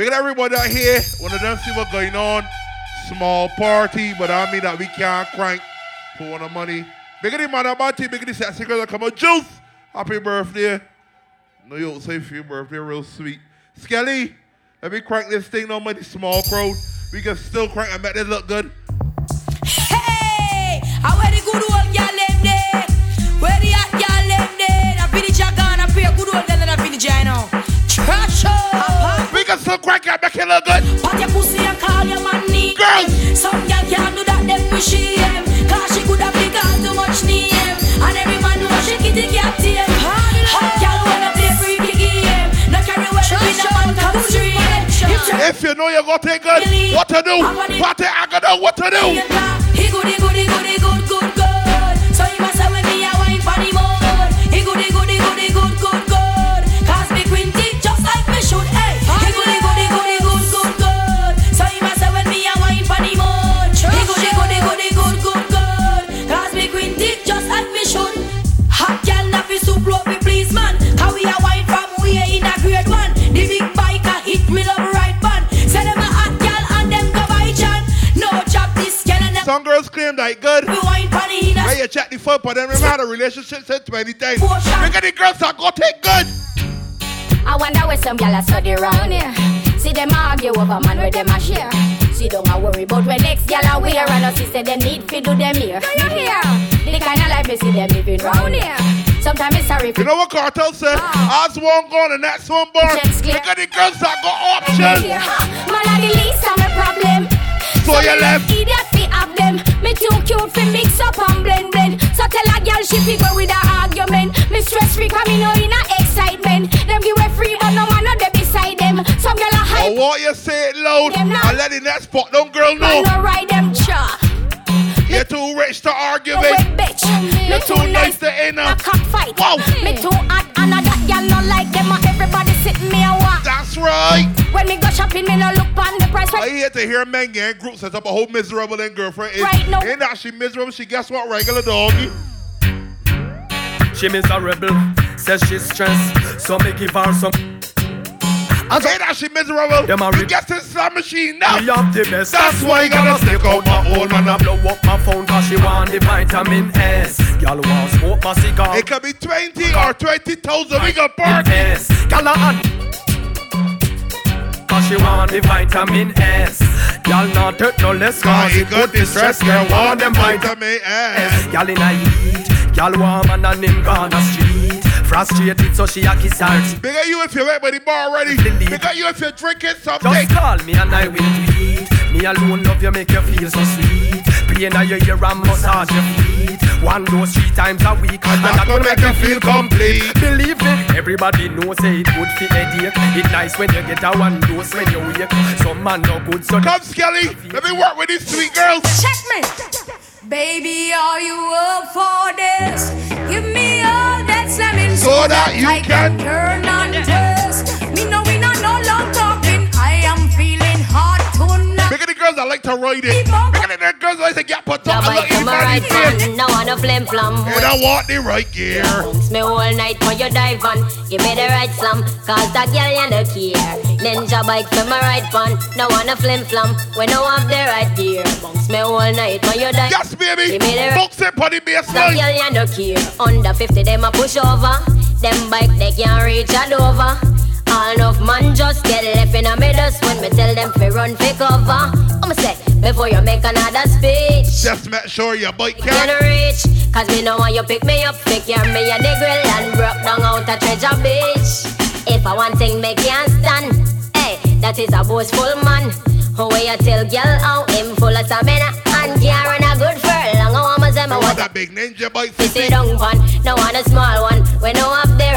Big everybody out here. One of them see what's going on. Small party, but I mean that we can't crank for one of money. Big the man about it, big the sexy girl that come out. Juice, happy birthday. No, you say for your birthday, real sweet. Skelly, let me crank this thing on money, small crowd. We can still crank and make this look good. Up. We can still crank and make it look good. Put your pussy and call your man name. Girls. Some girl can't do that, them wish she am. Cause she could have been gone too much name. And every man know she kitty cat tame. Hot girl wanna play freaky game. No carry well with the man come stream. If you know you're gonna take good, what to do? Party, I gotta know what to do. He good, he good, he good, he good, good, good. So he must have with me a wine for the mode. He good, he good, he good, he good, good, good. Some girls claim that good. We wine for the in a you check the foot, but then remember the relationship said 20 times. Look at the girls that go take good. I wonder where some gyal a study round here. See them argue over man where them a share. See don't a worry about when next gyal a wear and us say them need fi do them here. Do you hear? The kind of life we see them living round here. Sometimes it's sorry You know what Cartel said? Ours ah. one gone and next one born. Look at the girls that got options. Man a the least of my problem. So you left. Idiot fi have them. Me too cute fi mix up and blend blend. So tell a girl she fi go with a argument. Me stress free come in in a excitement. Them give away free but no man no there beside them. Some girl a hype. I want you say it loud Them now. and let the next spot them girl know. no ride them cha. You're too rich to argue No with. wet bitch. You're too nice to end A cockfight. Wow. Me too hot and a that girl no like them. Everybody sit me a walk. That's right. When me go shopping, me no look on the price. I here to hear men getting group set up a whole miserable and girlfriend is. Right, no. Ain't that she miserable? She guess what? Regular doggy. She miserable, says she's stressed, so me give her some. Ain't that she miserable? Them you rip- guess this slot machine now. We have the best. That's why you gotta stick out my old man I up. blow up my phone cause she want the vitamin S. Y'all want smoke my cigar. It could be 20 or 20,000. We got burn. S. Y'all a hot. Cause she want the vitamin S. Y'all not take no less cause it good distress. Girl want them vitamin S. Y'all in a heat. Y'all want man and him gone a street. Frustrated so she a kiss her teeth. Big you if you're right by the bar already. Big you if you're drinking something. Just call me and I will tweet. Me alone love you, make you feel so sweet. Play in your ear and massage your feet. One dose three times a week, and that's gonna make you feel complete. Believe me, everybody knows say it good for headache. It nice when you get a one dose when you wake. Some man no good, so Come, Skelly. Let me work with these sweet girls. Check me. Baby, are you up for this? Give me all that slamming So that you I can- turn on test. Like to ride it. At the girls that like to get put up and bike look come a in right the face. fun, no one a flim flam. And I want the right gear. Bounce me all night when you dive on. Give me the right slam, cause that girl you no care. Ninja bike for my right fun, no one a flim flam. When no have the right gear. Bounce me all night when you dive. Yes, baby. Give me the right it on the that baseline. girl you no care. Under 50 them a push over. Them bike they can't reach a Dover. All enough man just get left in a dust when me tell them fi run fi cover. I'ma say before you make another speech. Just make sure your bike You can. no reach, cause me know want you pick me up, pick your me a grill and broke down out a treasure beach. If I want thing me can't stand, hey, that is a boastful man. Where you tell girl how him full of stamina and can't run a good furlong. I want my say me want that big ninja bike for to sit down pan, no want a small one. We know up there.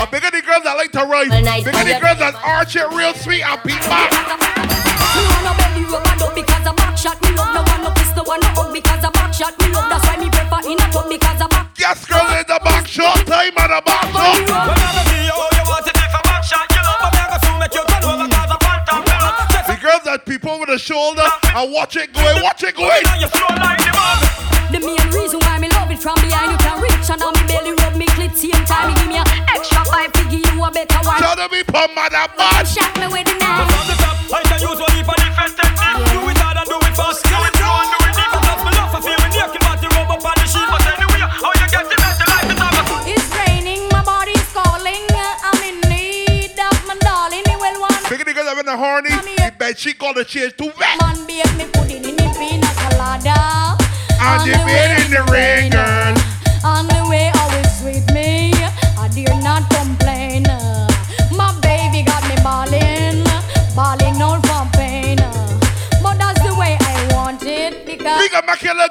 Girls that like to ride. All night Big of the girls that arch it real sweet and beat back. Me wanna belly rub and up because a back shot me up. No one no kiss, no one no hug because a back shot me up. That's why me prefer in a tub because a back. Yes, girl in the back shot time and the back shot. The girls that peep over the shoulder and watch it going, watch it going. The main reason why me love it from behind. You can reach and on me belly rub me clit same time. You give me a extra five to give you a better one. Tell them me pump mother bad. Shot me with the But knife. from the top, I can use one for different technique. Do it hard and do it fast. Do it slow and do it deep. Because me love to feel me naked, but the rub up on the sheet. But anyway, how you get it better like the top of It's raining, my body's calling. I'm in need of my darling. He will want Big niggas have been a horny. Mommy, The bed sheet called the change too wet. man bake me pudding in the pina colada. And the bed in the rain, girl.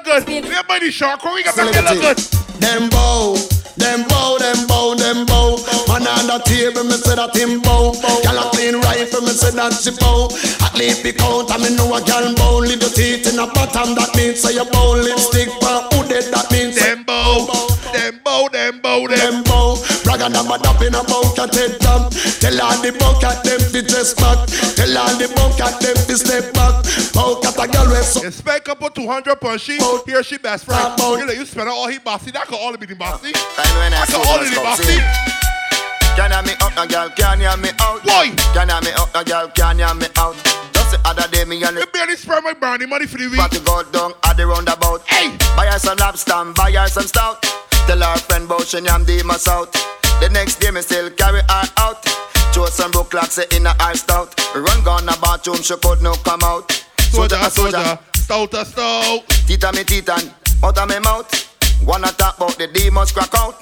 Good. We have money shark. We make you look good. Them bow, them bow, them bow, them bow. Man on the table, me say that him bow. Gyal a clean rifle, me say that she bow. At least pick out, and me know a gyal bow. Leave the teeth in the bottom, that means say you bow. Lipstick for who dead, that means Them bow. Them bow. Them bow. Them. bow. Brag and I'm a up in a bucket head top. Tell all the bucket them fi dress back. Tell all the bucket them fi step back. Bucket a gyal with so You spend couple 200 per sheet. Bow. Here she best friend. Bow. You know, you spend all he bossy. That could all be the bossy. And when I That could all be the bossy. Can you me up, no girl? Can you me out? Boy. Can you me up, no girl? Can you me out? Just the other day, me and You the barely spend my brownie money for the week. party go down at the roundabout. Hey. Buy her some lobster, and buy her some stout. Tell her friend about she yam the my south. The next day, me still carry her out. Show some broke clocks say in a her stout. Run gone a bathroom, she could not come out. Soldier, a soldier. Stout, a stout. Tita me titan, out of me mouth. Wanna talk about the demons crack out.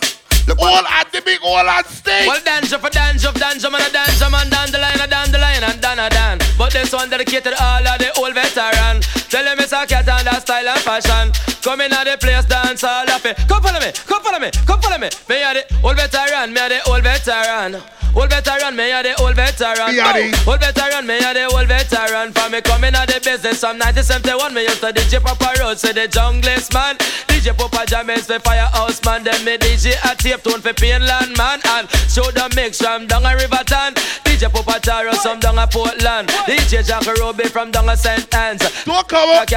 Look All at the big, all at stake. Well, dance for dance of dance, man, a dance, man, down the line, a down the line, and down a down. But this one dedicated all of the old veteran. Tell them it's a cat and a style and fashion. Come in at the place, dance all of it. Come follow me, come follow me, come follow me. Me a the old veteran, me a the old veteran. Old veteran, me a the old veteran. Me a the- Old veteran, me a the old veteran. For me coming at the business from 1971, me used to DJ Papa Road, say the junglist man. DJ Papa James for Firehouse man, then me DJ a tape tune for Painland man, and show the mix from down a Riverton. DJ Papa Taro some down a Portland. DJ Jack Ruby from down a St. Ann's. Don't come I up.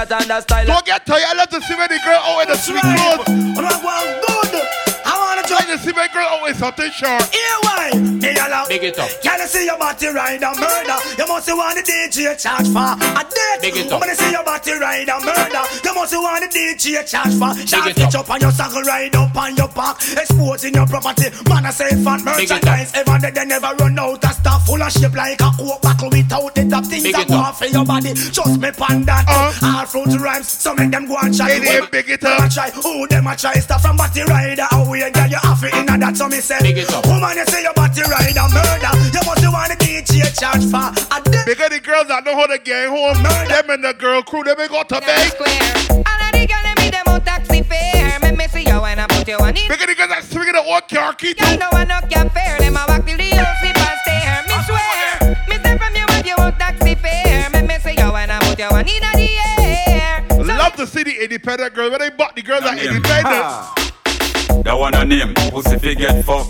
Don't get tired. I love to see when the girl out in the sweet clothes. Girl out in something short. Here why? Me allow. Big it up. Can you see your body ride a murder? You must want the DJ charge for a date. Big it up. When you see your body ride a murder, you must want the DJ charge for. Shot it pitch up. up on your saddle, ride up on your back, exposing your property. Man, I say fat Big it up. merchandise. Ever they, they never run out of stuff full of shape like a coke buckle without the top things Big that go off for your body. Just me pan that. Uh. All fruit rhymes, so make them go and try. Hey, they big it up. A try, who them a try stuff from body rider. How we get you off it in a that so me say. Big it up. Woman, you say your body rider murder. You must want the DJ charge for a day. Because the girls that know how to get home, them and the girl crew, they may go to bed. Square. All of the girls me them out taxi fare. Make me see you when I put you on it. Because the girls that swinging the old car key Girl too. no one no can fare. Them a walk till the whole sleep and stare. Me swear. Me say from you if you want taxi fare. Make me see you when I put you on in the air. So Love to see the independent girls. When they bought the girls that independent. That one a name, pussy fi get fuck.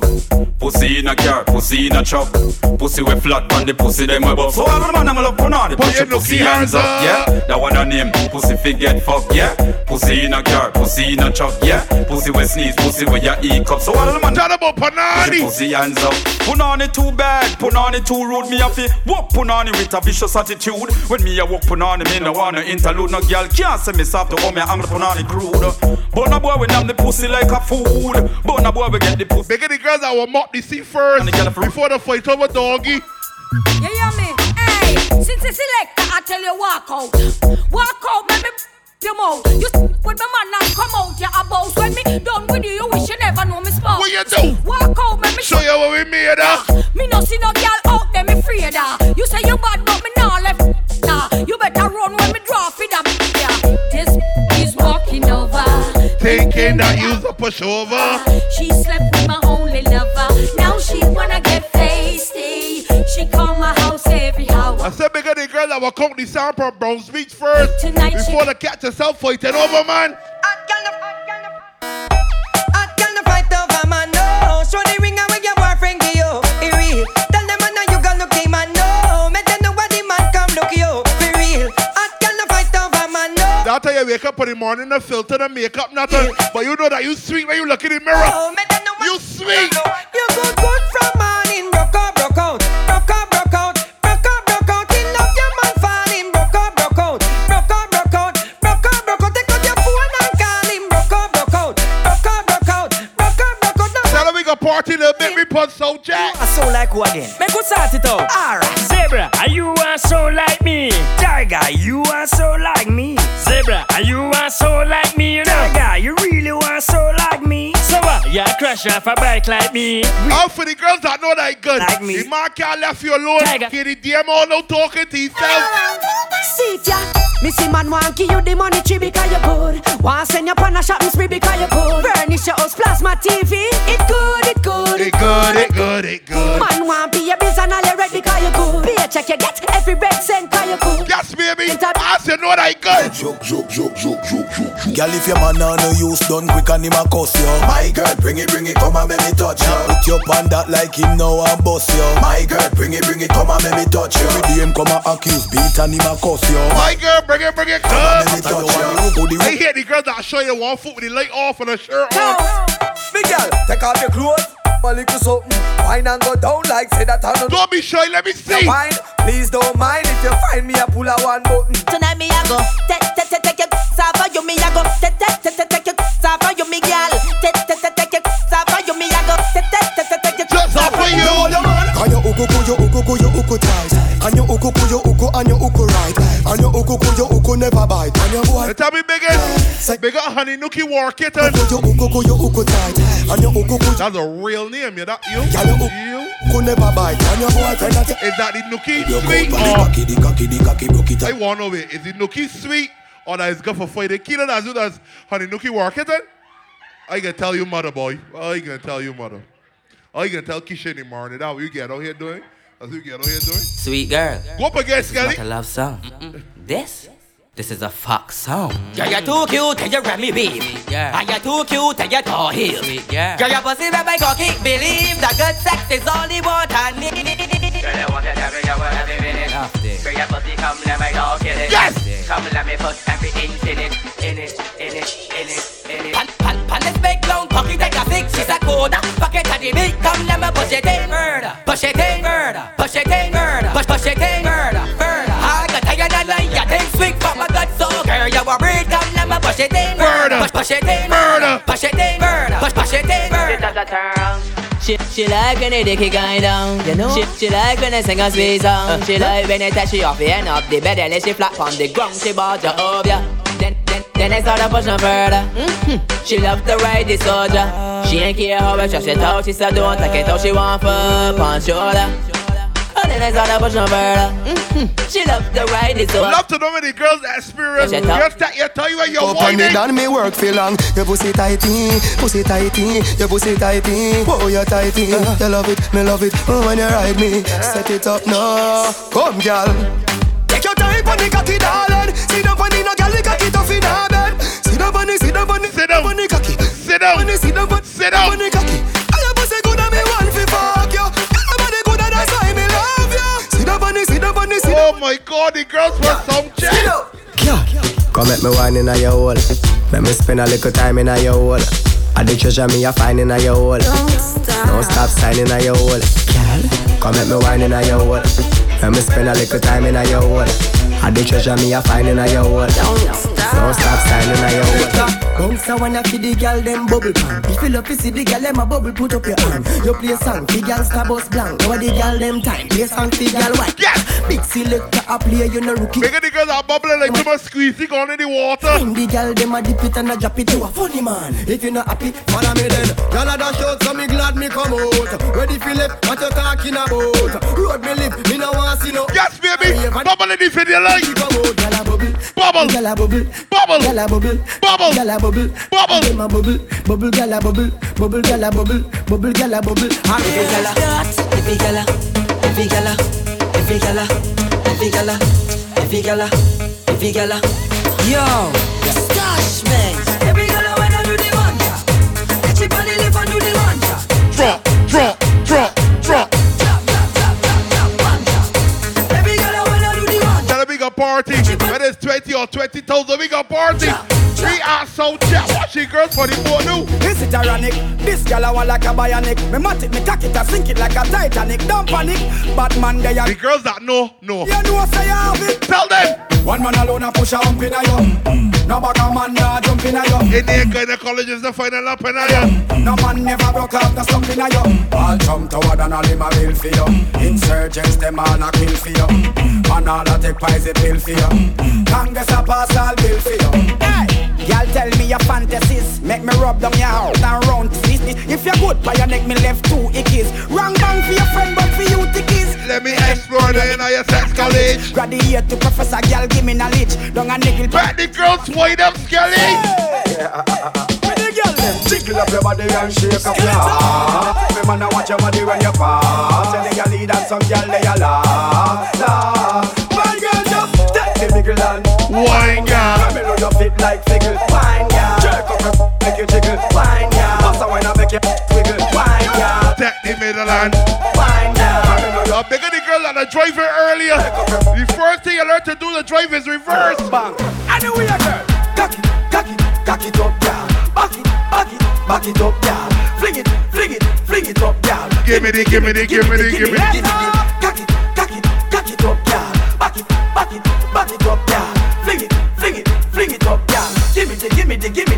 Pussy in a car, pussy in a truck. Pussy we flat on the pussy them we buff. So the man I'm love put on the Put your pussy hands up, yeah. That one a name, pussy fi get fuck, yeah. Pussy in a car, pussy in a truck, yeah. Pussy we sneeze, pussy we ya eat up. So the man Tell about Panani. pussy hands up. Punani too bad, punani too rude. Me have to walk punani with a vicious attitude. When me a walk punani, me no wanna interlude. No girl can't say me soft to come here angle punani crude. But a boy we nam the pussy like a food. But a boy we get the pussy. Because the girls that will mock the sea first And they get a fruit. before the fight over doggy. You hear me? Hey, since it's selector, I tell you walk out. Walk out, let me your mouth. You s- with my man and come out, you a boss. When me done with you, you wish you never know me spouse. What you do? Walk out, let me Show you what we made of. Me no see no girl out there, me afraid of. You say you bad, but me nah left. Nah, you better run when me draw for the Thinking that you's a pushover. She slept with my only lover. Now she wanna get tasty. She call my house every hour. I said because the girl that will count the sound from Browns Beach first Tonight she- before the catch herself fighting over, man. Hot girl no- hot girl no- hot girl no fight over man, no. Show the ring you wake up in the morning, the filter, the makeup, nothing. But you know that you sweet when you look in the mirror. Oh, them You sweet. You good, good from morning, broke out, broke out, broke out, broke out, broke out, broke out. Enough your man falling, broke out, broke out, You off a bike like me. Out for the girls that know that good. Like me. The man can't left you alone. Tiger. Get the DM all no talking to himself. See ya, Missy man want give you the money tree because you good. Want send you on a shopping spree because you good. Furnish your house, plasma TV. It good, it good, It good, it good, it good. Man want be a biz and all you read because you good. Be a check you get every red cent because you good. Yes, baby. Enter- I said know that good. Joke, joke, joke, joke, joke, joke, joke. Girl, if your man on no use done quick and him a cuss you. My girl, bring it, bring it, come and make me touch you. Put your pan that like him now and bust you. My girl, bring it, bring it, come and make me touch you. Every day him come and accuse, beat and him a cuss you. My girl, bring it, bring it, Come and make me touch you. I hear the girls that show you one foot with the light off and a shirt on. Big girl, take off your clothes. A little something. Wine and go down like say that I don't Don't be shy, let me see. Wine, please don't mind if you find me a pull a one button. Tonight me a go, take, take, take, take your suffer you me a go, take, take, take, take, take your suffer you me gal, take, take, take, take your suffer you me a go, take, take, take, take, take your Just up for you. And your uku ku, your uku ku, your uku tight. And your uku ku, your uku, and your uku right. And your uku ku, your uku never bite. And your boy, Tell me biggest. Bigger honey nookie war kitten. your uku ku, your uku tight. And your uku ku, That's a real name, you that you? Girl, you- You? uku never bite. And your boyfriend Is that the nookie sweet or cocky, the cocky, the cocky, broke it I want to know it. Is the nookie sweet or that is good for fight? The killer that's good as honey nookie war kitten. I can tell you mother boy. I can tell you mother. I can tell Kisha in the morning. That's what you get out here doing. That's what you get here doing. Sweet girl, Go up against it's not a love song. This, this is a fox song. Girl, you're too cute and you run me beef. Ah, yeah. And you're too cute and you tall heel. Sweet girl. Girl, your pussy red by cocky. Believe that good sex is all you want and need. Girl, I want it every hour, every minute. Enough day. Girl, your pussy come, let me talk in it. Yes! Come, let me put every inch in it, in it, in it, in it, in it. Pan, pan, pan this big long cocky take a six, she's a coda. Pocket at the beat, come, let me push it in, murder. Push it in, murder. Push it in, murder. Push, push it in, murder. Murder. I got tired of like you think sweet from a gut, so girl, you a breed, come, let me push it in, Murder. Push, push it in, Murder. Push it in, murder. Push, push it in, murder. This is a turn. She, she like when the dicky going down, you know. She, she like when they sing a sweet song. She like when they touch she off the end of the bed and she flap on the ground. She bought you over ya. Then, then, then they start to push no further. Mm-hmm. She love to ride the soldier. She ain't care how stretch it out. She said don't take it out. She want for on shoulder. And then they start to push no. Mm-hmm. She love to ride the soldier. Love to know when the girls experience. Shut up. Just that you tell you when you're Up on it whining. and me work for long. Your pussy tighty, pussy tighty, your pussy tighty. Oh, you tighty. You love it, me love it. Oh, when you ride me, set it up now. Come, girl. Take your time on the cocky, darling. Sit down on the no girl, the cocky tough in her bed. Sit down on the, sit down on the, Sit down. on the cocky. Sit down. On the, sit down on, Sit down. on the cocky. Oh my god, the girls want some Sit check. Come make me wine in a your hole. Let me spend a little time in a your hole. I the treasure me a find in a your hole. Don't stop signing a your hole. Girl, come make me wine in a your hole. Let me spend a little time in a your hole. I the treasure me a find in a your hole. Don't stop signing a your hole. Bounce a wanna feed the girl them bubble pan. If you love to see the girl them a bubble, put up your hand. You play song, the girl star bus blank. Now the girl them time, play song, the girl white. Yes. Big selector a play, you no rookie. Bigger the girls are bubbling like too much squeezy going in the water. Find the girl, them a dip it and a drop it. You a funny man. If you not happy, follow me then. Girl a dash out, so me glad me come out. Ready for left, what you talking about? Road me live, me no want see no. Yes, baby. Bubble in the video bubble. Bubble. Girl a bubble. Bubble. Girl a bubble. Bubble. Girl a bubble. Bubble. Them a bubble. Bubble, girl a bubble. Bubble, girl a bubble. Bubble, girl a bubble. Every girl a. Every girl a. Every girl a. Every girl a. Every girl a. Every girl a. Every girl a. Yo. Stash man. Party. Whether it's 20 or 20,000, we got party. We are so chat. Watch it, girls, for the boy new. This is tyrannic. This gal I want like a bionic. Me mat it, me cock it, I sink it like a Titanic. Don't panic. Batman they are. The girls that know, know. You know say you have it. Tell them. One man alone a push a hump in a you. No bag a man nah jump in a you. In the kind of colleges, the final up in a No man never broke up the stump in a you. All jump toward and all him a bill for you. Insurgents them all a kill for you. Man all a take poison pill for you. Congress a pass all bill for you. Hey. Y'all tell me your fantasies Make me rub down your house and round this, this. If you're good by your neck, me left two ickies Wrong bang for your friend, but for you tickies Let me explore the inner sex college. Graduate to professor, girl, give me knowledge. Don't a niggle Back the girls, wide up, skelly yeah, With the girl, them? Jiggle up your body and shake up your heart. Me man, I watch your body when you pass. Tell the girl, lead and some girl, they a laugh, laugh the middle and Wine, girl Me know you fit like figgle Wine, girl Jerk up your make you jiggle Wine, girl a wine and make you wiggle Wine, girl Take the middle and Wine, girl Me know you I'm bigger the girl that I drive earlier. The first thing you learn to do the drive is reverse. Bang. Anyway, girl. Cock it, cock it, cock it up, girl. Back it, back it, back it up, girl. Fling it, fling it, fling it up, girl. Give me the, give me the, give me the, give me the. Cock it, cock it, cock it up, girl. Back it, back it, back it up, girl. Fling it, fling it, fling it up, girl. Give me the, give me the, give me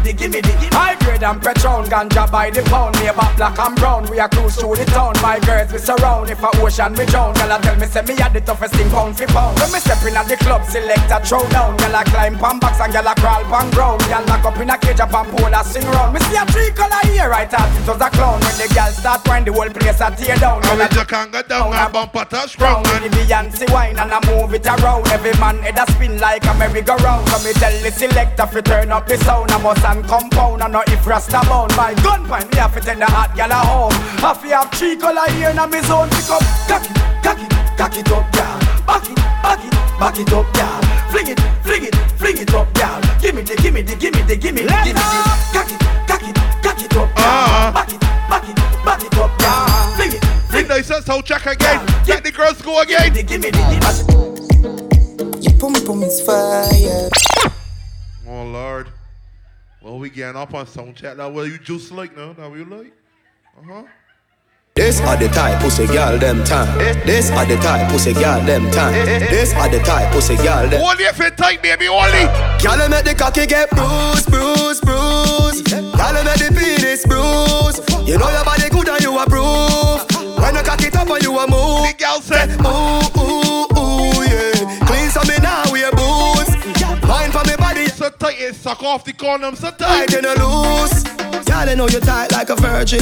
and Patron, ganja by the pound. Me about black and brown. We are cruise through the town. My girls we surround. If a ocean we drown, girl I tell me say me had the toughest thing pound for pound. When me step in at the club, select a throw down. Girl I climb pan box and girl I crawl pan ground. Girl lock up in a cage up and pole a sing round. Me see a tree color here, I thought it was a clown. When the girl start when the whole place a tear down. I will just can't get down and bump a touch Round ground. the Beyonce wine and I move it around. Every man head a spin like a merry-go-round. So me tell the selector fi turn up the sound. I must and compound and not if rasta bound. My gun point me have to tend the hot gal a home. Have to have three color here in me zone. Pick up, cock it, cock it, cock it up, gal. Back it, back it, back it up, gal. Fling it, fling it, fling it up, gal. Give me the, give me the, give me the, give me the, give me the. Cock it, cock it, cock it up, gal. Uh-huh. Back it, back it, back it up, gal. Fling it, Big nice so check again. Get the girls go again. give me the, give me the. Your pum pum is fire. Oh Lord. Well, we getting up on sound check. That what you just like now? That what you like? Uh huh. This are the type pussy girl them time. This are the type pussy girl them time. This are the type pussy girl them. Only if it tight, baby. Only. Girl make the cocky get bruised, bruised, bruised. Girl make the penis bruised. You know your body good and you approve. When you cock it up and you a move. The girl said, ooh ooh ooh yeah. Clean some me now wear boots. Wine tight it suck off the condom. So tight tight. and loose. I know you tight like a virgin.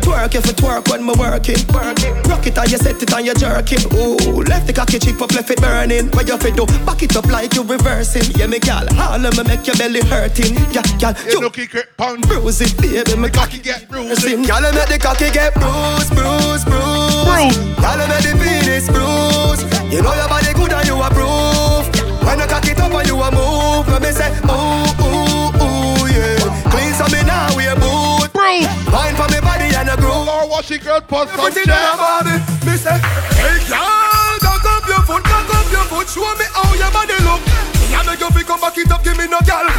Twerk if you twerk when me working. Rock it and you set it and you jerking. Ooh, left the cocky chip up, left it burning. What you fi do? Back it up like you reversing. Yeah, me gal, all of me make your belly hurting. Yeah, gal, You you looking great, pound. bruise it, baby. Me Cocky get bruised. bruising. Gal, I make the cocky get bruised, bruised, bruised. Bruised. Gal, I make the penis bruised. You know your body good and you approve. When you cock it up and you a move, let me say, ooh, ooh, ooh, yeah. Clean some me now, we a boot. Bruised. Wine for me body and a groove. Oh, Lord, watch the girl put some Everything check. in body, me say, hey girl, cock up your foot, cock up your foot, show me how your body look. Me a make you fi come back it up, give me no gal.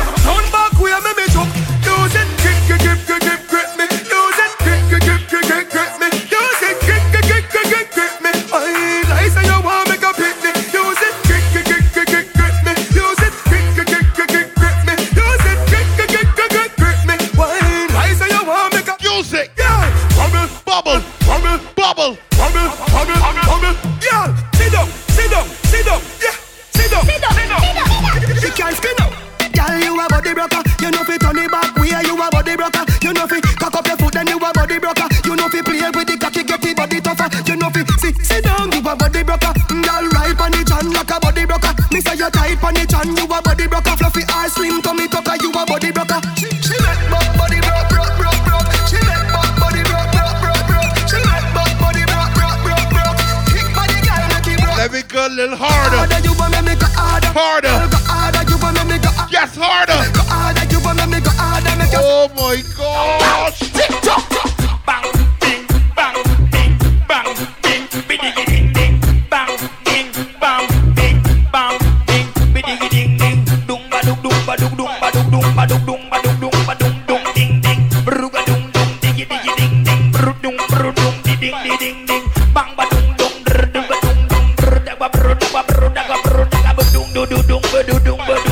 don't.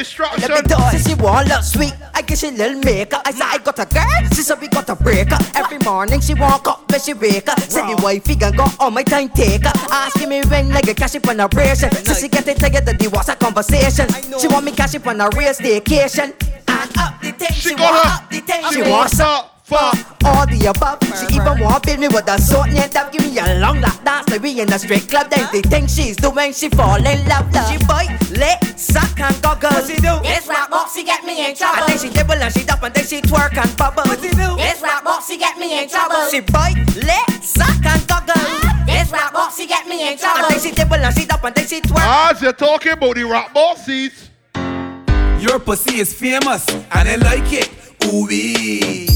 Instruction. Let me tell her, she want look sweet. I guess she little maker. I said I got a girl. She said we got a breaker. Every morning she walk up when she wake up. Said the wifey can go on my time taker. Asking me when like a cash up on a ration. So she get it together, the was a conversation. She want me cash up on a real staycation. And up the thing, she, want her. up the thing. She wants up. For all the above, she even want build me with a sword and that give me a long lap dance like we in a straight club. Then the thing she's doing, she fall in love. She bite, lick, suck and goggle. What she do? This rap box, she get me in trouble. And then she dibble and she dump and then she twerk and bubble. What she do? This rap box, she get me in trouble. She bite, lick, suck and goggle. Ah, this rap box, she get me in And trouble. then she dibble and she dump and then she twerk. Ah, As you're talking about the rap bossies. Your pussy is famous and I like it. Ooh wee.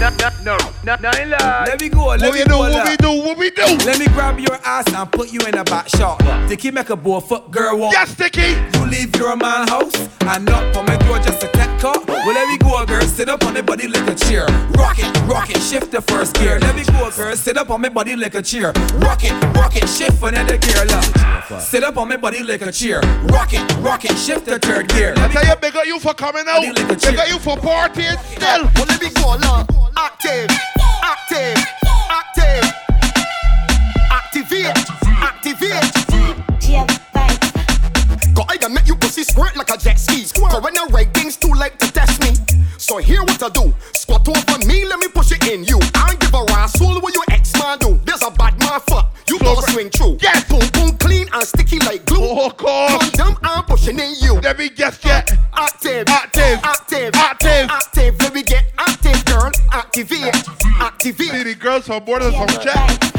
No, no, no, no, no, in. Let me go. Let What me we do, go. what love. we do, what we do. Let me grab your ass and put you in a back shot. Dicky make a boy foot girl walk. Yes, Sticky. You leave your man house and knock on my door just to get caught. Well, let me go, girl. Sit up on the body like a chair. Rock it, rock it, shift the first gear. Let me go, girl. Sit up on my body like a chair. Rock it, rock it, shift another gear. Look. Sit up on my body like a chair. Rock it, rock it, shift the third gear. I Let me tell you, big up you for coming out. Body like a Big chick. up you for partying still. Well, let me go, love. Active, active, active. Activate, activate. I make you pussy squirt like a jet ski. Go when I write things too late to test me. So here what I do. Squat over me, let me push it in you. I don't give a rascal what your ex man do. There's a bad man fuck. You gotta swing through. Yes. Boom boom clean and sticky like glue. Oh, gosh. Condom I'm pushing in you. Let me guess, get. Active, Active. active, Active. active. Let me get active. Activate, activate. the girls from on some check.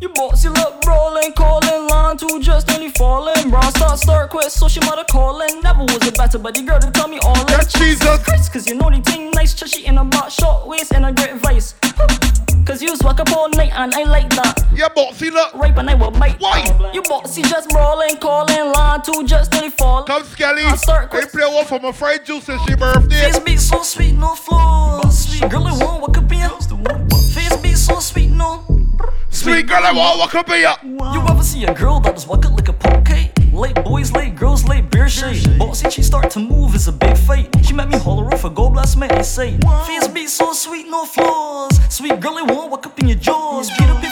You bossy look rolling, calling, line two just nearly falling. Brown start, start, quit, so she mother calling. Never was a better, but the girl to tell me all. Yes, Jesus. Christ, cause you know the thing nice, chushy in a box, short waist and a great vice. Cause you walk up all night and I like that. Yeah, bossy, look. Rape and I will bite. Why? You bossy just rolling, calling, line two just nearly falling. Come, Skelly. I start They quick. play one for my friend Juice and she birthday. Face beat so sweet, no flaws. Sweet girl, I want what could be a Face beat so sweet, no. Sweet girl, I want walk up here. You ever see a girl that is walking like a poke? Late boys, late girls, late beer shade. Bossy, she start to move, it's a big fight. She make me holler off a go blast me, I say. Face beat so sweet, no flaws. Sweet girl, I want walk up in your jaws. Beat up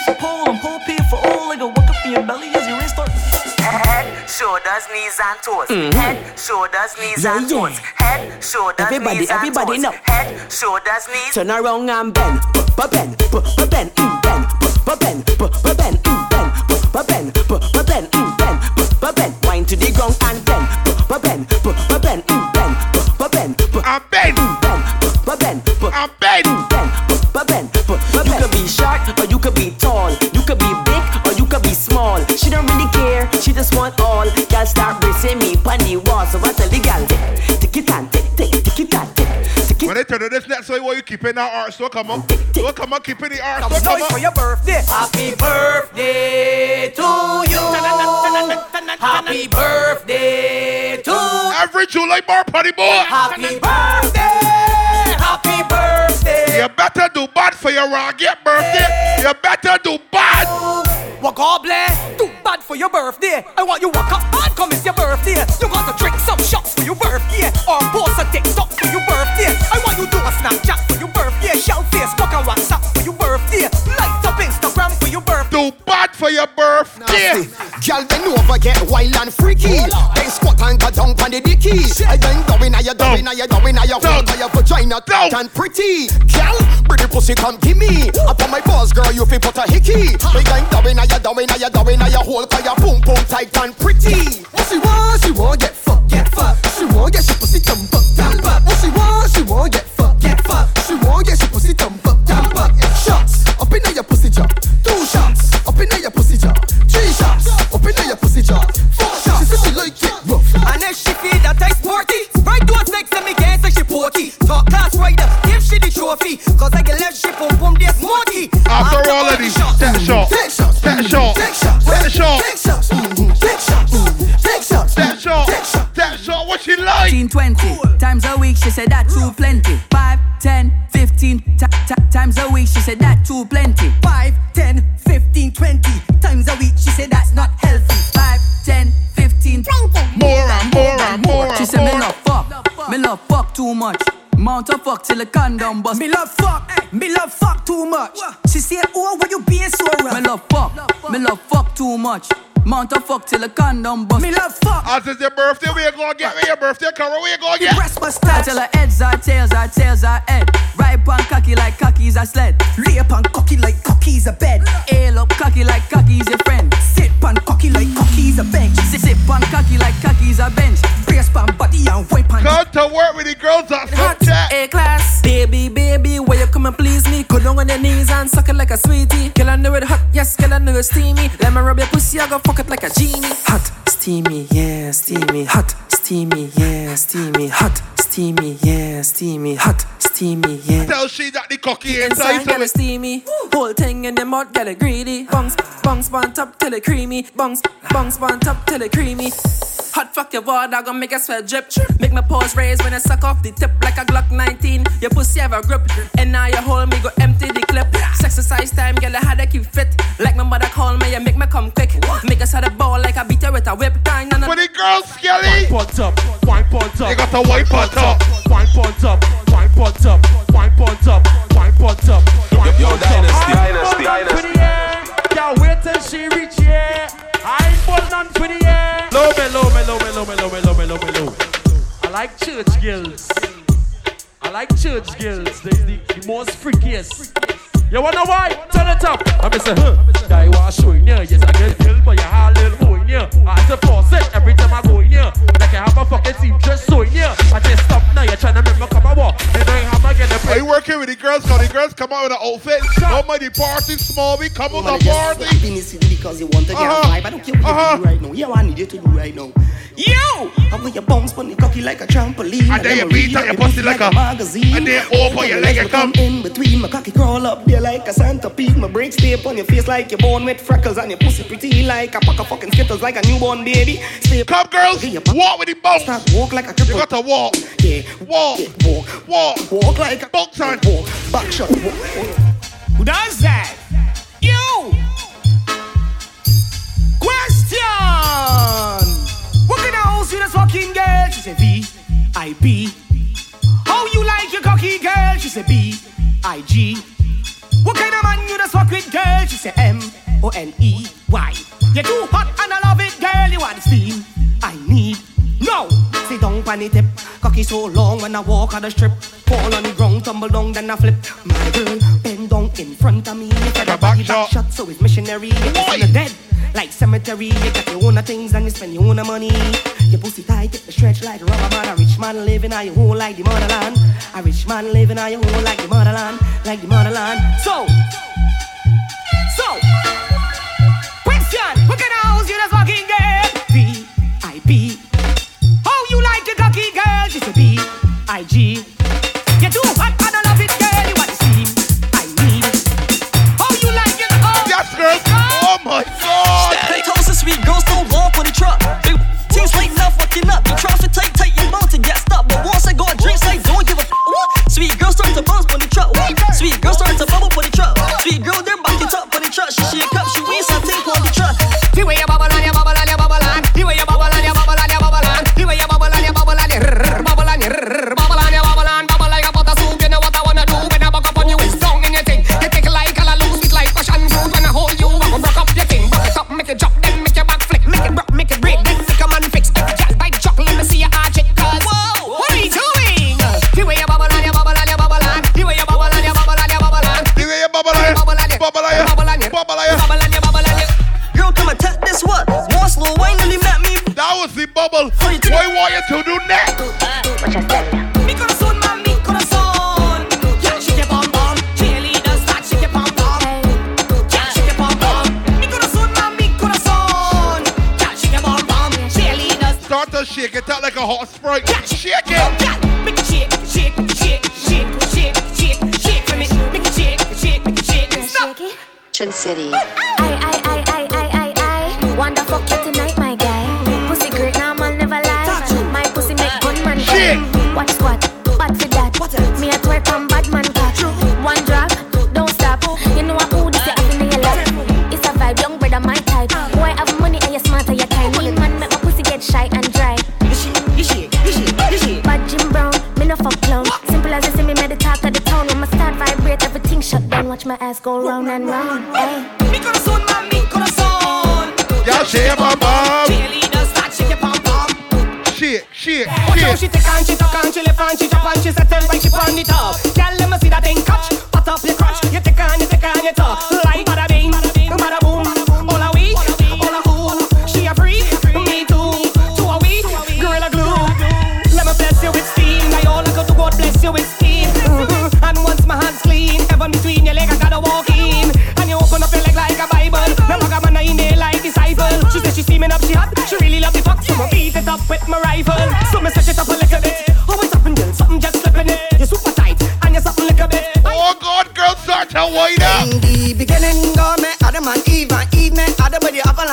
shoulders, knees and toes. Head, shoulders, knees Yeah, and yeah. toes. Head, shoulders, Everybody, knees and everybody toes. know. Head, shoulders, knees. Turn around and bend, but bend, but bend, mm, bend, but bend, but bend, mm, bend, but bend, but bend, mm, bend, but bend. Wine to the ground and bend, but bend, but bend, mm, bend, but bend, I'm Ben. bend, but bend, but I'm Ben. bend, tick it. Turn to this next way, what you keeping that art so come on. So come on, keeping the art so Come come on for your birthday. Happy birthday to you. Happy birthday to Every July bar party boy. Happy birthday. Happy birthday. You better do bad for your rocket birthday. You better do bad. Walk God bless. Too bad for your birthday. I want you walk up and come it's your birthday. You got to drink some shots for your birthday. Or post a TikTok for your birthday. I Do bad for your birthday. Girl, bend over, get wild and freaky. Then squat and go down on the dicky. And then go in, you go in, you go in, you hold your vagina tight and pretty. Girl, the pussy, come give me. Up on my balls, girl, you feel put a hickey. We going down in, you down in, you down in, you hold your boom boom tight and pretty. What she want, she want get fucked, get fucked. She want get she pussy up, jump up. What she want, she want get fucked, get fucked. She want get she pussy jump up, body. Cause I can let shit boom boom this monkey. After I'm all of these, shots, that shot, that shot, that shot, that shot, that shot, that shot, that shot, what she like? 15, 20 cool. times a week, she said that too plenty. 5, 10, 15 t- t- times a week, she said that too plenty. 5, 10, 15, 20 times a week, she said that's not healthy. 5, 10, 15, 20. More and more and more. She said, me love fuck, me love fuck too much. Mount a fuck till the condom bust. Me love fuck, me love fuck too much. She said, Oh, why you being so rough? Me love fuck. Me love fuck too much. Mount a fuck till the condom bust. Me love fuck. As it's your birthday, we you gonna get? Where your birthday come? we you gonna get? Press my I tell her heads are tails are tails are head. Right pan cocky like cocky's a sled. Lay up and cocky like cocky's a bed. Ail up cocky like cocky's your friend. Pan cocky like cocky's a bench. Sit pan cocky like cocky's a bench. Brace pan body and wipe pan. Come to work with the girls at Snapchat. A class, baby, baby, where you come and please me? Go down on your knees and suck it like a sweetie. Girl, I know it hot, yes, girl, I know it steamy. Let me rub your pussy, I go fuck it like a genie. Hot, steamy, yeah, steamy. Hot, steamy, yeah, steamy. Hot, steamy, yeah, steamy. Hot, steamy, yeah. Tell she that the cocky Inside, inside. get So it it. steamy. Whole thing in the mud, get it greedy. Bungs, bungs, on top till it creamy. Bungs, bungs, on top till it creamy. Hot fuck your water, gonna make a sweat drip. Make my pores raise when I suck off the tip like a Glock 19. Your pussy have a grip, and now you hold me, go empty the clip. Exercise time, girl, I had to keep fit. Like my mother call me, you make me come quick. Make us had a ball like I beat her with a whip. Kind of For the girls, Skelly. Wine pot up, wine pot up. You got to wipe on top. Wine pot up, wine pot up, wine pot up, wine pot up. Wine Yo, pot up. Dynasty, I Dynasty, ain't Dynasty. For the air. Can't wait till she reach here. I ain't put none for the air. Low me, low me, low me, low me, low me, low me, low me, low. I like church girls. I like church girls. They the, the most freakiest. You wanna why? Turn it up. I'm say, huh? Guy want show in here. Yes, I get killed, but you have a little boy in here. I have to force it every time I go in here. Like I have a fucking so in here. I just stop now. You're trying to make know how I get the Are you working with the girls? Cause the girls come out with an outfit. How many party small? We come on the party. Because you want to get Uh-huh. a vibe. I don't care what Uh-huh. you do right now. Yeah, what I need you to do right now. You! I want your bones on the cocky like a trampoline. And then you beat up your pussy like a- magazine. and then open your leg and come. in between. My cocky crawl up there like a centipede. My brakes stay on your face like you're born with freckles. And your pussy pretty like a pack of fucking skittles like a newborn baby. Stay Come, girls. Walk with the bones. Start walk like a cripple. You got to walk. Yeah. Walk. Yeah, walk. Walk. Walk like a box on. Walk. Back shot. Walk. Who does that? Said V, I B. How you like your cocky girl? She said B, I G. What kind of man you this fuck with girl? She said M, O N E, Y. You're too hot and I love it, girl. You want the steam? I need. No! Sit down on the tip. Cocky so long when I walk on the strip. Fall on the ground, tumble down, then I flip. My girl, bend down in front of me. You a body back shot, so it's missionary. It's in the dead, like cemetery. You got your own things and you spend your own money. Your pussy tight, it stretch like rubber man. A rich man living on your home like the motherland. A rich man living on your home like the motherland, like the motherland. So, so, question: kind of house you just fucking get? V I P. How you like your cocky girl? She said B I G. Sweet girl Bible. Now I nine there like disciple. She said she steaming up, she hot. She really love the fuck. So I beat it up with my rifle. So me set it up a little bit. Oh, it's up and down, something just slipping it. You're super tight and you're something little bit. Oh God, girls start to wind up. In the beginning, God met Adam and Eve, and Eve met Adam, but the apple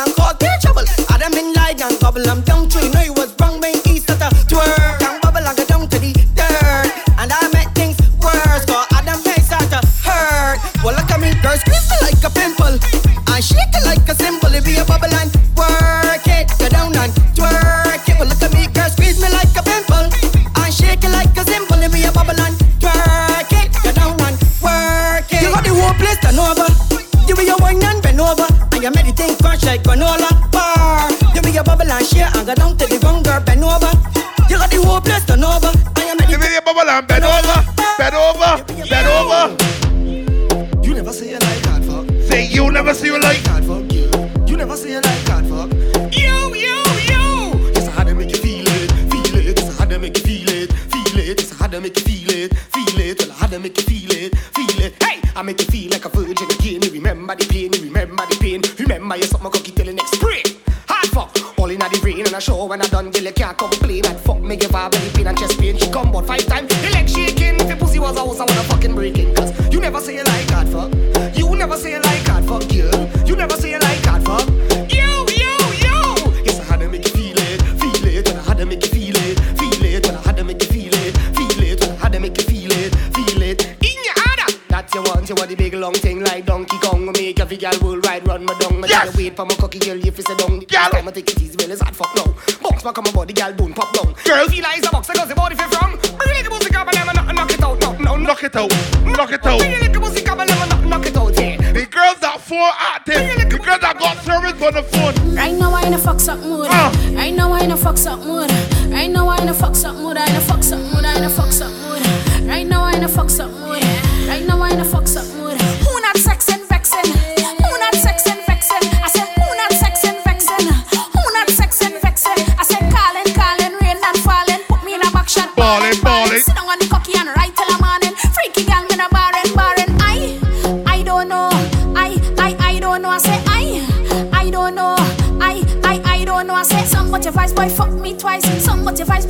That you want, you want the big long thing like Donkey Kong. Make every girl worldwide run my dung. Yes. Gotta wait for my cocky girl if it's a dung. Girl, time I take it easy, well it's hard fuck now. Box back on my body, girl bone pop down. Girl, feel like it's a box because the body fit from. Bring the music up and let me knock, knock it out, no, no, knock it out, knock it out. Bring the music up and let me knock, knock it out, yeah. The girls that phone active, the girls that got service on the phone. Right now I in a fuck up mood. Right now I in a fuck up mood. Right now I in a fuck up mood. I in a fuck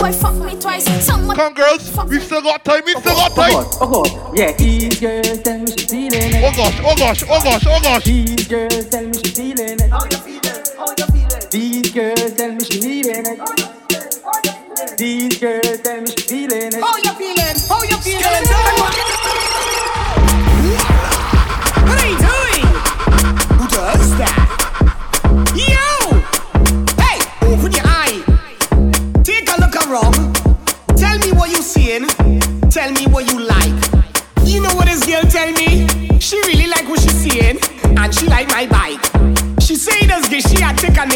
boy fuck me twice. Somebody. Come girls, we still got time, we oh, still oh, got oh, time. Oh God, yeah, these girls tell me she feeling it. Oh gosh, oh gosh, oh gosh, oh gosh. These girls tell me she feeling it.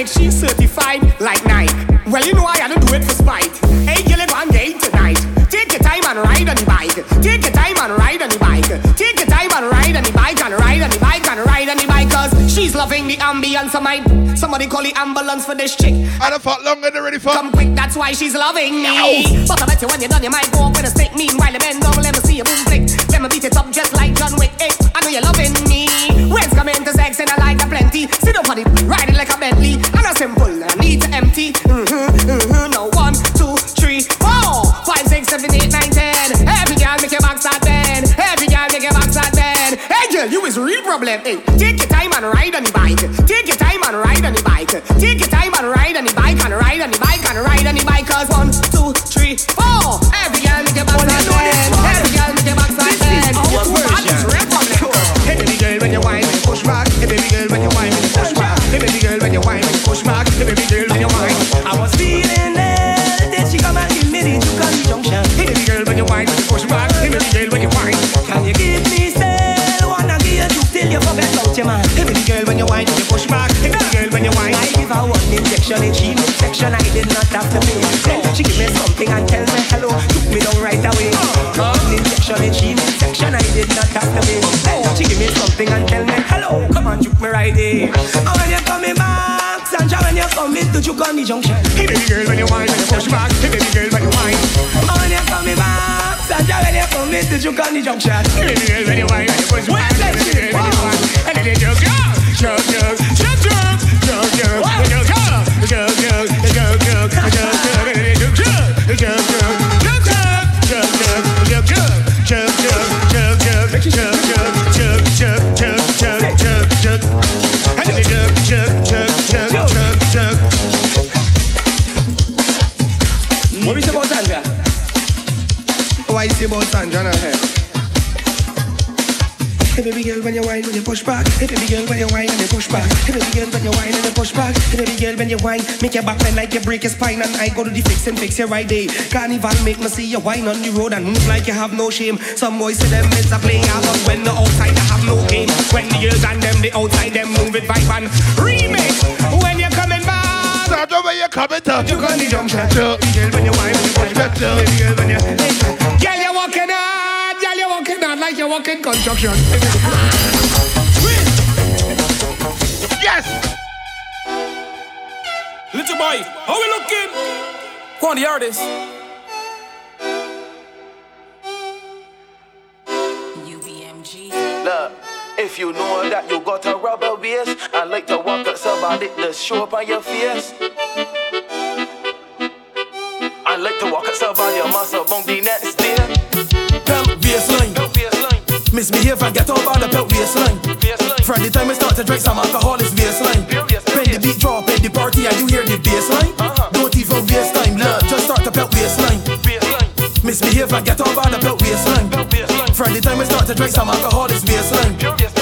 Take she certified like Nike. Well, you know I had to do it for spite. Hey, girl, go and get tonight. Take your time and ride on the bike. Take your time and ride on the bike. Take your time and ride on the bike and ride on the bike and ride on the bike. Cause she's loving the ambience of mine. Somebody call the ambulance for this chick. I done fought long and they ready for. Come quick, that's why she's loving me. But I bet you when you're done, you might go up with a stick. Meanwhile, you bend over, let me see a boom flick. Let me beat it up just like John Wick. I you're loving me. When's coming to sex and I like that plenty. Sit up on it, ride it like a Bentley. I'm not simple, I need to empty. Mm-hmm, mm-hmm. Now one, two, three, four, five, six, seven, eight, nine, ten. Every girl make your back start bend. Every girl make your back start bend. Hey girl, you is real problem. Hey, take your time and ride on the bike. Take your time and ride on the bike. Take your injection in she section. I did not have to pay. Then she give me something and tell me hello. Took me down right away. An injection in she section. I did not have to pay. Then she give me something and tell me hello. Come on, juke me right there. And when you coming back, Sandra, when you coming to the junction. Hey baby girl, when you whine, when you push back. Hey baby girl, when you whine. And when you coming back, Sandra, when you coming to the junction. Hey baby girl, when you whine, when you push back. Hey baby girl, when you whine. And then you juke, juke, push back. Girl, when you whine and you push back. Hey baby girl, when you whine and you push back. Hey baby girl, when you whine, make your back bend like you break your spine and I go to the fix and fix your right eh. day. Carnival make me see you whine on the road and move like you have no shame. Some boys say them is a play but when the outside they have no game. When the girls and them the outside them move it vibe and remix. When you're coming back, start over you coming to. You got the junction. Girl, when you whine, you push back. Girl, when you, girl you walking out, girl you walking out like you walking construction. Yes. Little boy, how we looking? Go on the artist. UBMG. Look, if you know that you got a rubber waist, I like to walk at somebody to show up on your face. I like to walk at somebody your muscle bone the next day. Pelt waistline. Misbehave and get over the pelt waistline. From the time I start to drink some alcohol, it's waistline. When the beat drop in the party and you hear the bassline, don't even waste time, love. Just start to pelt waistline. Misbehave and get over the pelt waistline. From the time I start to drink some alcohol, it's waistline.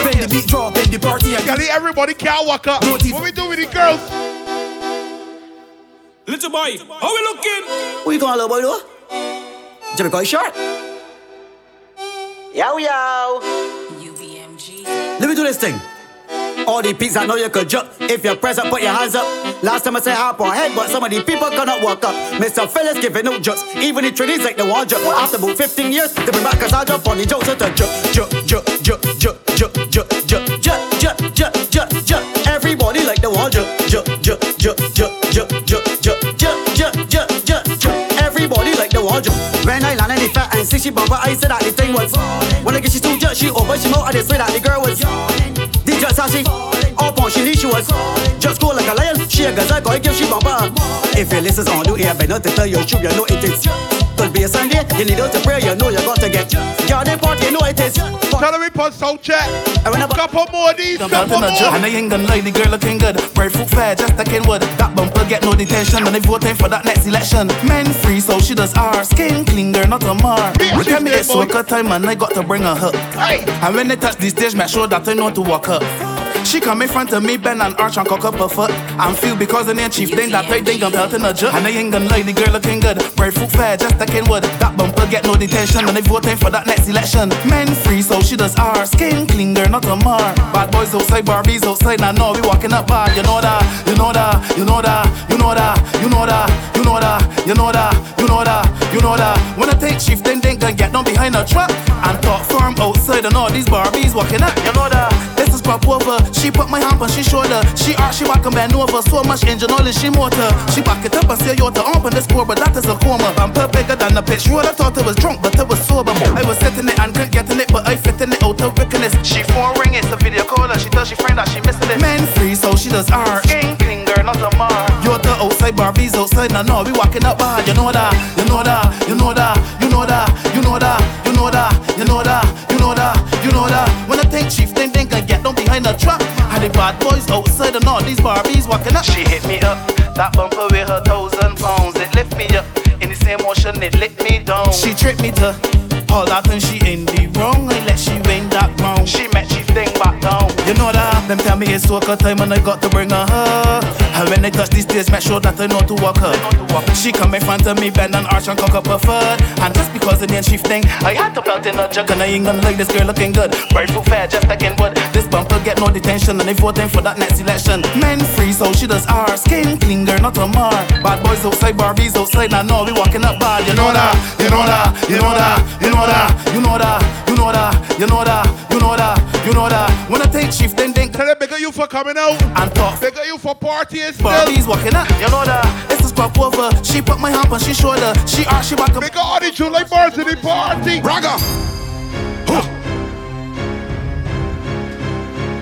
When the beat drop in the party and Girl, everybody can't walk up. What we do with the girls? Little boy, how we looking? Who you calling little boy though? Jimmy Coy short. Yo yo. Let me do this thing. All the peaks I know you could jump. If you're present, put your hands up. Last time I said hop on head, but some of the people cannot walk up. Mr. Phillips giving no jokes. Even the trainees like the one jump. After about 15 years, they bring back cause I jump on the jokes at the jump, jump, jump, jump, jump, jump, jump, jump, jump, jump, jump, jump, jump. Everybody like the one jump, jump, jump, jump, jump, jump, jump, jump, jump, jump, jump, jump, jump. Everybody like the one jump. See she bumper, I said that the thing was. When I get she too judge, she over, she know I just say that the girl was. The just how she up on she knew she was. Just go like a lion, she a gazelle, go and give she bumper. If your list is on, here, but not to tell you, shoot, you know it is. Could be a Sunday, you need to pray, you know you got to get. Girl, they part, you know it is. Tell me put sound check. Couple more of these, couple out in a jug, more. and I ain't gonna lie, the girl looking good. Bird fruit fair, just like Kenwood. That bumper get no detention, and they voting for that next election. Men free, so she does R. Skin clean, girl, not a mar. Look at me, it's worker time, and I got to bring her hook. And when they touch the stage, make sure that they know to walk up. She come in front of me, bend and arch and cock up her foot. I'm feel because the name chief thing that play thing, I'm pelting a jug. And I ain't gonna lie, the girl looking good. Bird fruit fair, just like Kenwood. That bumper get no detention, and they voting for that next election. Men free, so she does R. Skin clean, girl, not a mar. Bad boys outside, Barbies outside, now know we walking up bad. You know that, you know that, you know that, you know that, you know that, you know that, you know that, you know that, you know that. When I take shift, then they gonna get down behind a truck and talk firm outside, and all these Barbies walking up. You know that. Pop over. She put my hand on she shoulder. She arch, she back and bend over. So much engine in she motor. She back it up and say yo to open this pour, but that is a coma. I'm bigger than a pitch road. I thought it was drunk, but it was sober. I was sitting it and couldn't get in it, but I fit in it oh, out of wickedness. She phone ring, it's a video call, and she tells she friend that she missing it. Men free, so she does R. Skin clean, girl, not a mar. You're the outside Barbies outside, now no, we walking up bad. You know that, you know that, you know that, you know that, you know that, you know that, you know that, you know that, you know that. When I think chief, then think I get down behind the truck. And the bad boys outside and all these Barbies walking up. She hit me up, that bumper with her thousand pounds. It lift me up, in the same motion it lit me down. She tricked me to all that and she in the wrong. I let she win that round. She met she thing back down. You know that. Them tell me it's soca time and I got to bring her. And when they touch these days, make sure that I know to walk her. She come in front of me, bend and arch and cock up her foot. And just because of the name shifting, I had to belt in a jug and I ain't gonna like this girl looking good. Very food fair, just like in wood. This bumper get no detention and they voting for that next election. Men free, so she does our skin clean, girl, not a mar. Bad boys outside, Barbies outside, now know we walking up bad. You know that, you know that, you know that, you know that, you know that, you know that, you know that, you know that, you know that. When I take shift, then think. Tell them bigger you for coming out. And talk. Bigger you for still. Barbies walking up, you know that. It's a scrap over. She put my hand on she shoulder. She arch, she back up. Bigger all the July bars in the party. Braga.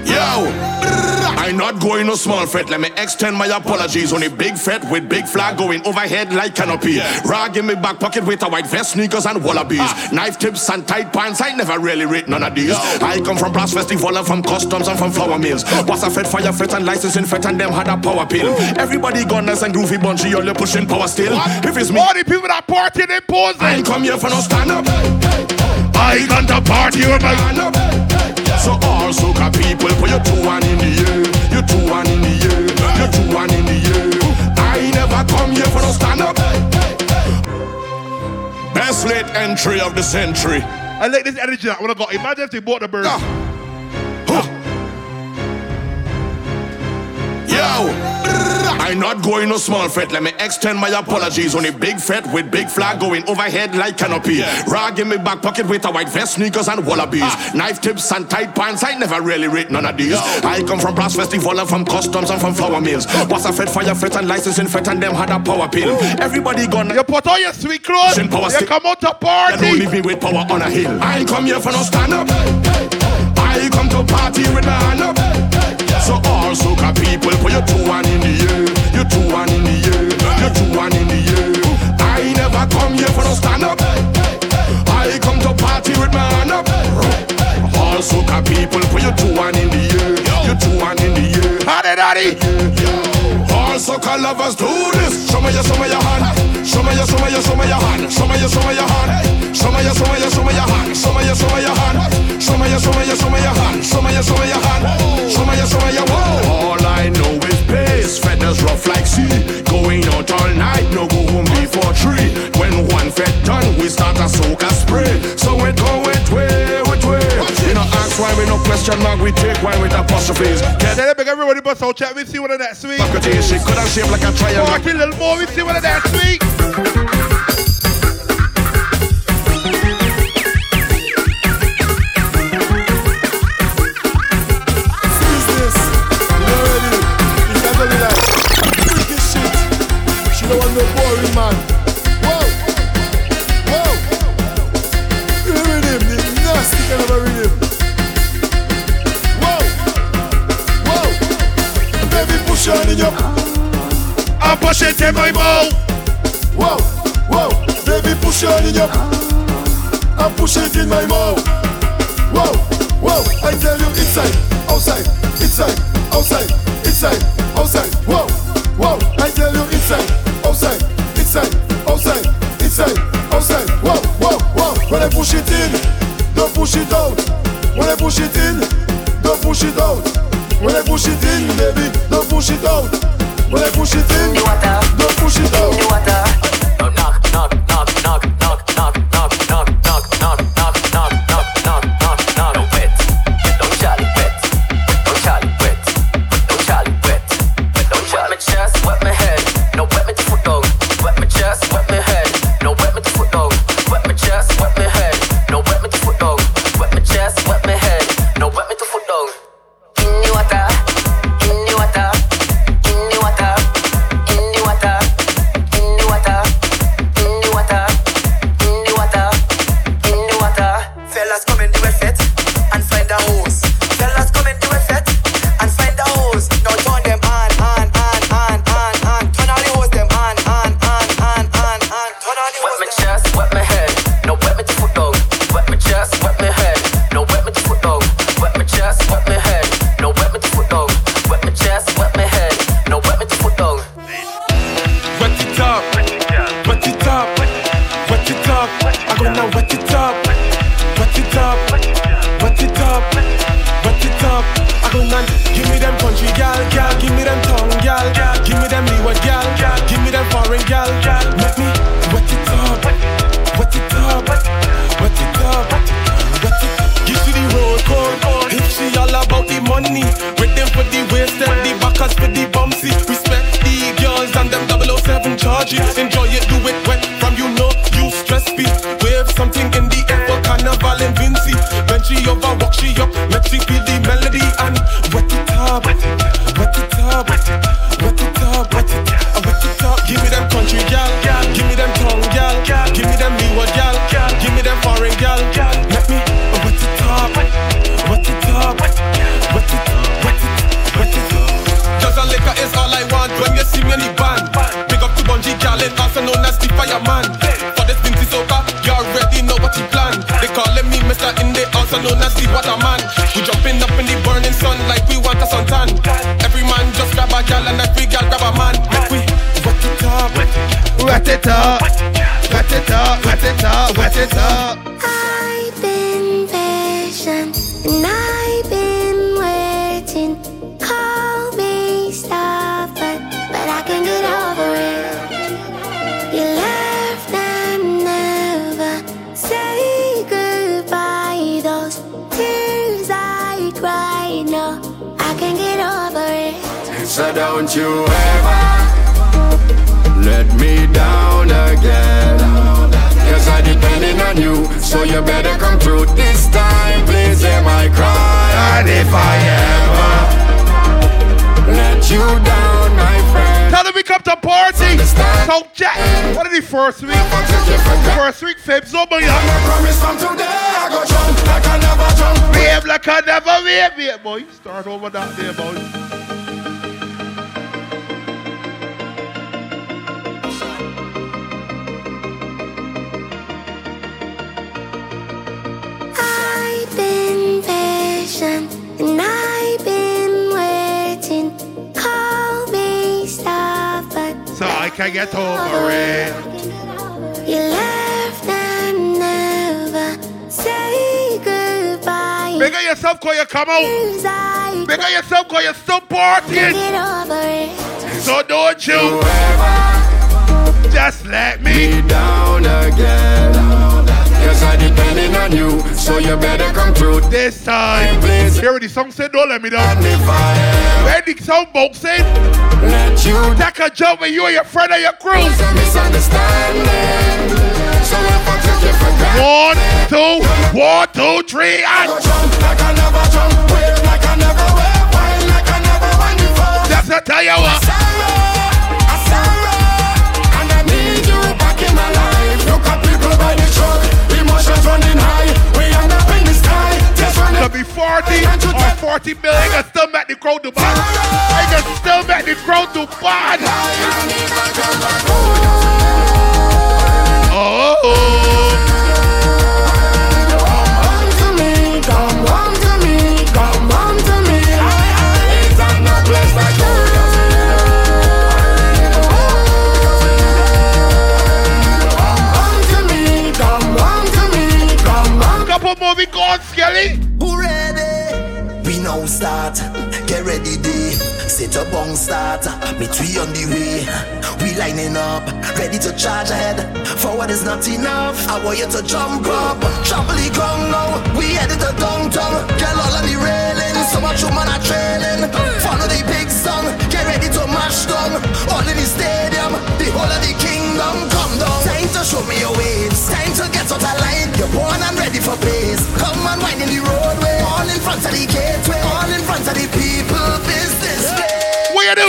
Yo, I'm not going no small fret. Let me extend my apologies. on Only big fret with big flag going overhead like canopy. Rag in my back pocket with a white vest, sneakers and wallabies. Ah. Knife tips and tight pants. I never really rate none of these. I come from brass festival and from customs and from flour mills. Was a fed fire fret and licensing fret and them had a power pill. Everybody gunners and groovy bunchy, all you pushing power still. If it's me, all the people that party they pose. I ain't come here for no stand up. I got to party with my. So all soca people put your two one in the air, your two one in the air, your two one in the air. I never come here for no stand up. Best late entry of the century. I like this energy that when I got. Imagine if they bought the bird. Ah. Yo. I'm not going no small fret. Let me extend my apologies. on Only big fret with big flag going overhead like canopy. Rag in my back pocket with a white vest, sneakers and wallabies. Knife tips and tight pants. I never really rate none of these. I come from brass festival and from customs and from flour mills. Was a fed fire fret and licensing fret and them had a power pill. Everybody gonna you put all your sweet clothes. In power you stick. come out to party. And don't leave me with power on a hill. I ain't come here for no stand up. I come to party with my hand up. So all soca people put your two one in the air, your two one in the air, your two one in the air. I never come here for no stand up. I come to party with my hand up. All soca people put your two one in the air, your two one in the air. Daddy, daddy. All soca lovers do this. Show me your, show me your hand. Show me your, show me your, show me your hand. Show me your, show me your hand. Show me your, show me your, show me your hand. Show me your, show me your hand. Question mark. We take why with apostrophes. Get them big everybody bust out chat. We see one of that sweet. Fuck it, she could have shaped like a triangle. Party a little more. We see one of that sweet. In my mouth. Whoa, whoa. Baby, push on in your. I push it in my mouth. Whoa, whoa. I tell you, inside, outside, inside, outside, inside, outside. Whoa, whoa. I tell you, inside, outside, inside, outside, inside, outside. Whoa, whoa, whoa. When I push it in, don't push it out. When I push it in, don't push it out. When I push it in, baby, don't push it out. When I push it in, push it down. The water. Just is all I want when you see me in the band. Big up to Bunji Garlin, also known as the fireman. For this Vincy Soca, you already know what he plan. They calling me Mr. Inde, also known as the waterman. We jumping up in the burning sun like we want a suntan. Every man just grab a gal and every gal grab a man. Make we wet it up, wet it up, wet it up, wet it up, wet it up. I've been patient and I've So don't you ever let me down again. Cause I depending on you, so you better come through this time. Please hear my cry. And if I ever let you down, my friend. Tell them we come to party. So Jack, what are the first week? First week, Feb's over here. promise from today, I go jump like I never jump. Wave like I never wave, boy. Start over that there, boy. I can get over it. You left and never say goodbye. Bigger yourself cause you come out. Bigger yourself cause you're still partying. Get over it. So don't you just let me down again. So you better come through this time. Please. Hear what the song said, don't let me down. And if I Where the song box said, let you take a jump with you and your friend and your crew. Misunderstanding. So if I take you for granted, One, two, one, two, three, and go jump like I never jump, wave like I never wave, wine like I never wine before. that's a tell you what. Be 40 or 40 million, I can still make the crowd do bad. I can still make the crowd do bad. Oh, Come to me, come movie gone, Skelly. Now start. Get ready, day. Sit up on start. Me three on the way. We lining up, ready to charge ahead. Forward is not enough. I want you to jump up. Trample the now. We headed to downtown. Get all on the railing. So much woman are trailing. Follow the big song. Get ready to mash down. All in the stadium. The whole of the kingdom come down.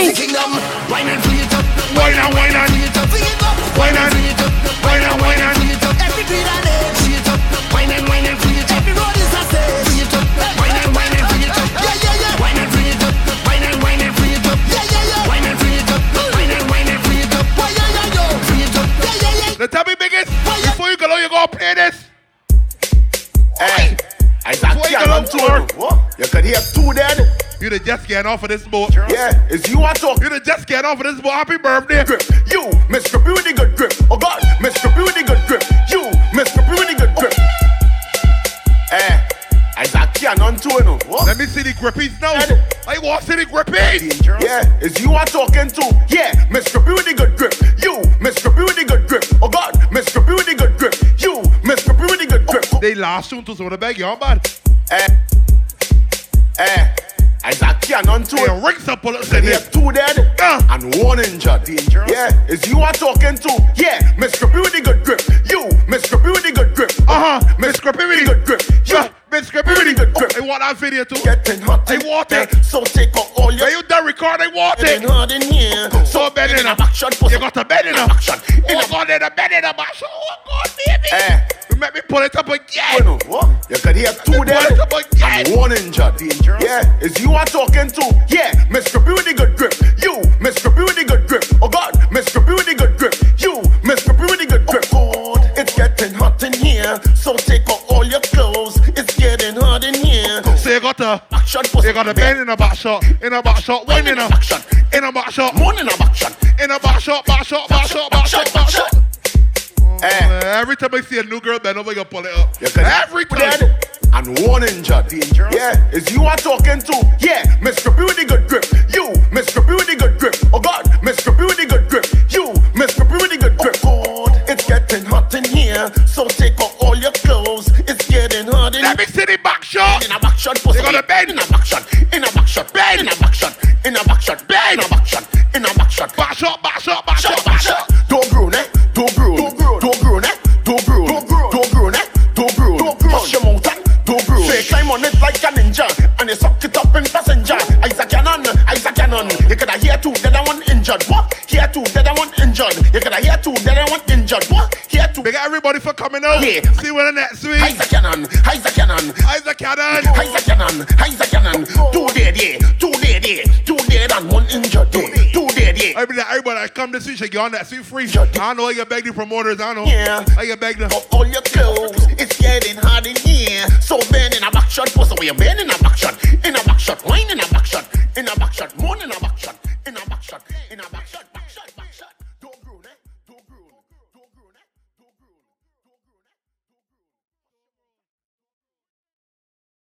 You do? The kingdom. Wine and fleet up. Wine and wine and Fleet up. Up. Wine and- fleet up. wine and- wine and- fleet up. Every green and edge. Fleet up. Wine and wine and fleet up. Every road is a stage. Fleet up. Wine and wine and fleet up. Yeah, yeah, yeah. Wine and fleet up. Wine and wine and fleet up. Yeah, yeah, yeah. Wine and fleet up. Wine and wine and fleet up. Why, yeah, yeah, yo. Fleet up. Yeah, yeah, yeah. The tell biggest, before you go you gonna play this. Hey, I got you cannon go too. on, What? You could hear two dead. You the just getting off of this boat. Yeah, it's you I talk. You the just getting off of this boat. Happy birthday. Grip. You, Mr. B with the good grip. Oh God, Mr. B with the good grip. You, Mr. B with the good grip. Eh, I got cannon too, you know. What? Let me see the grippies now. I want to see the grippies. Yeah, is you are talking to? Yeah, Mr. B with the good grip. You, Mr. B with the good grip. Oh God, Mr. B with the good grip. You, Mr. B with the good grip. They last soon to some of the bag, y'all bad. Eh, eh. Isaac Cannon to it. Up bullets in there. Two dead and one injured. Dangerous. Yeah, is you are talking to? Yeah, Mr. B with the good grip. You, Mr. B with the good grip. Uh huh, Mr. B with the good grip. Yeah, Mr. B with good grip. I want that video too. Getting hot. I want it. So take out all your. Are you done record? I want it. Getting hot in here. So bed in a action. You got a bed in a action. Oh God, in a bed in a bash. Oh God, baby. Eh. You make me pull it up again. What? You could hear two dead and one injured. Dangerous. Yeah, is you are talking to? Yeah, Mr. B with the good grip. Action. You got a bend in a back shot, in a back shot, one in a action, in a back shot, one in a back shot, in a back shot, back shot, back shot, back shot, back shot. Eh. Every time I see a new girl, then I'm gonna pull it up. You Every time. and one injured. Dangerous. Yeah, is you are talking to? Yeah, Mr. B with the good grip. You, Mr. B with the good grip. Oh God, Mr. B with the good grip. You, Mr. B with the good grip. Oh God, it's getting hot in here. So take off all your clothes. It's getting hot in here. Let me see the back shot. In a back shot, They got a bed. In a back shot. In a back shot. Bed. In a back shot. In a back shot. Bed. In a back shot. In a back shot. Back shot, back shot, back Shot, back shot. Don't groan, eh? Don't groan. Don't groan. Don't groan, eh? Don't groan. Don't groan. Don't groan, eh? Don't groan. Don't groan. Push your mouth and don't groan. Say climb on it like a ninja and you suck it up in passenger. Isaac Cannon, Isaac Cannon. You coulda hear two, the other one injured. What? Hear two, the other one injured. You coulda hear two, the other one injured. What? Two. Big everybody for coming out. Yeah. See you in the next week. Isaac Cannon, Isaac Cannon. Isaac Cannon. Isaac Cannon, Isaac Cannon. Two dead, yeah. Two dead, yeah. Two dead and one injured. Yeah. Two dead, yeah. I mean, everybody that come this week should get on that seat free. I know I get beg the promoters. I know. Yeah. I get beg the. all your clothes. It's getting hot in here. So bend in a back shot, push away. Bend in a back shot. In a back shot. Wine in a back shot. In a back shot. More in a back shot. In a back shot. In a back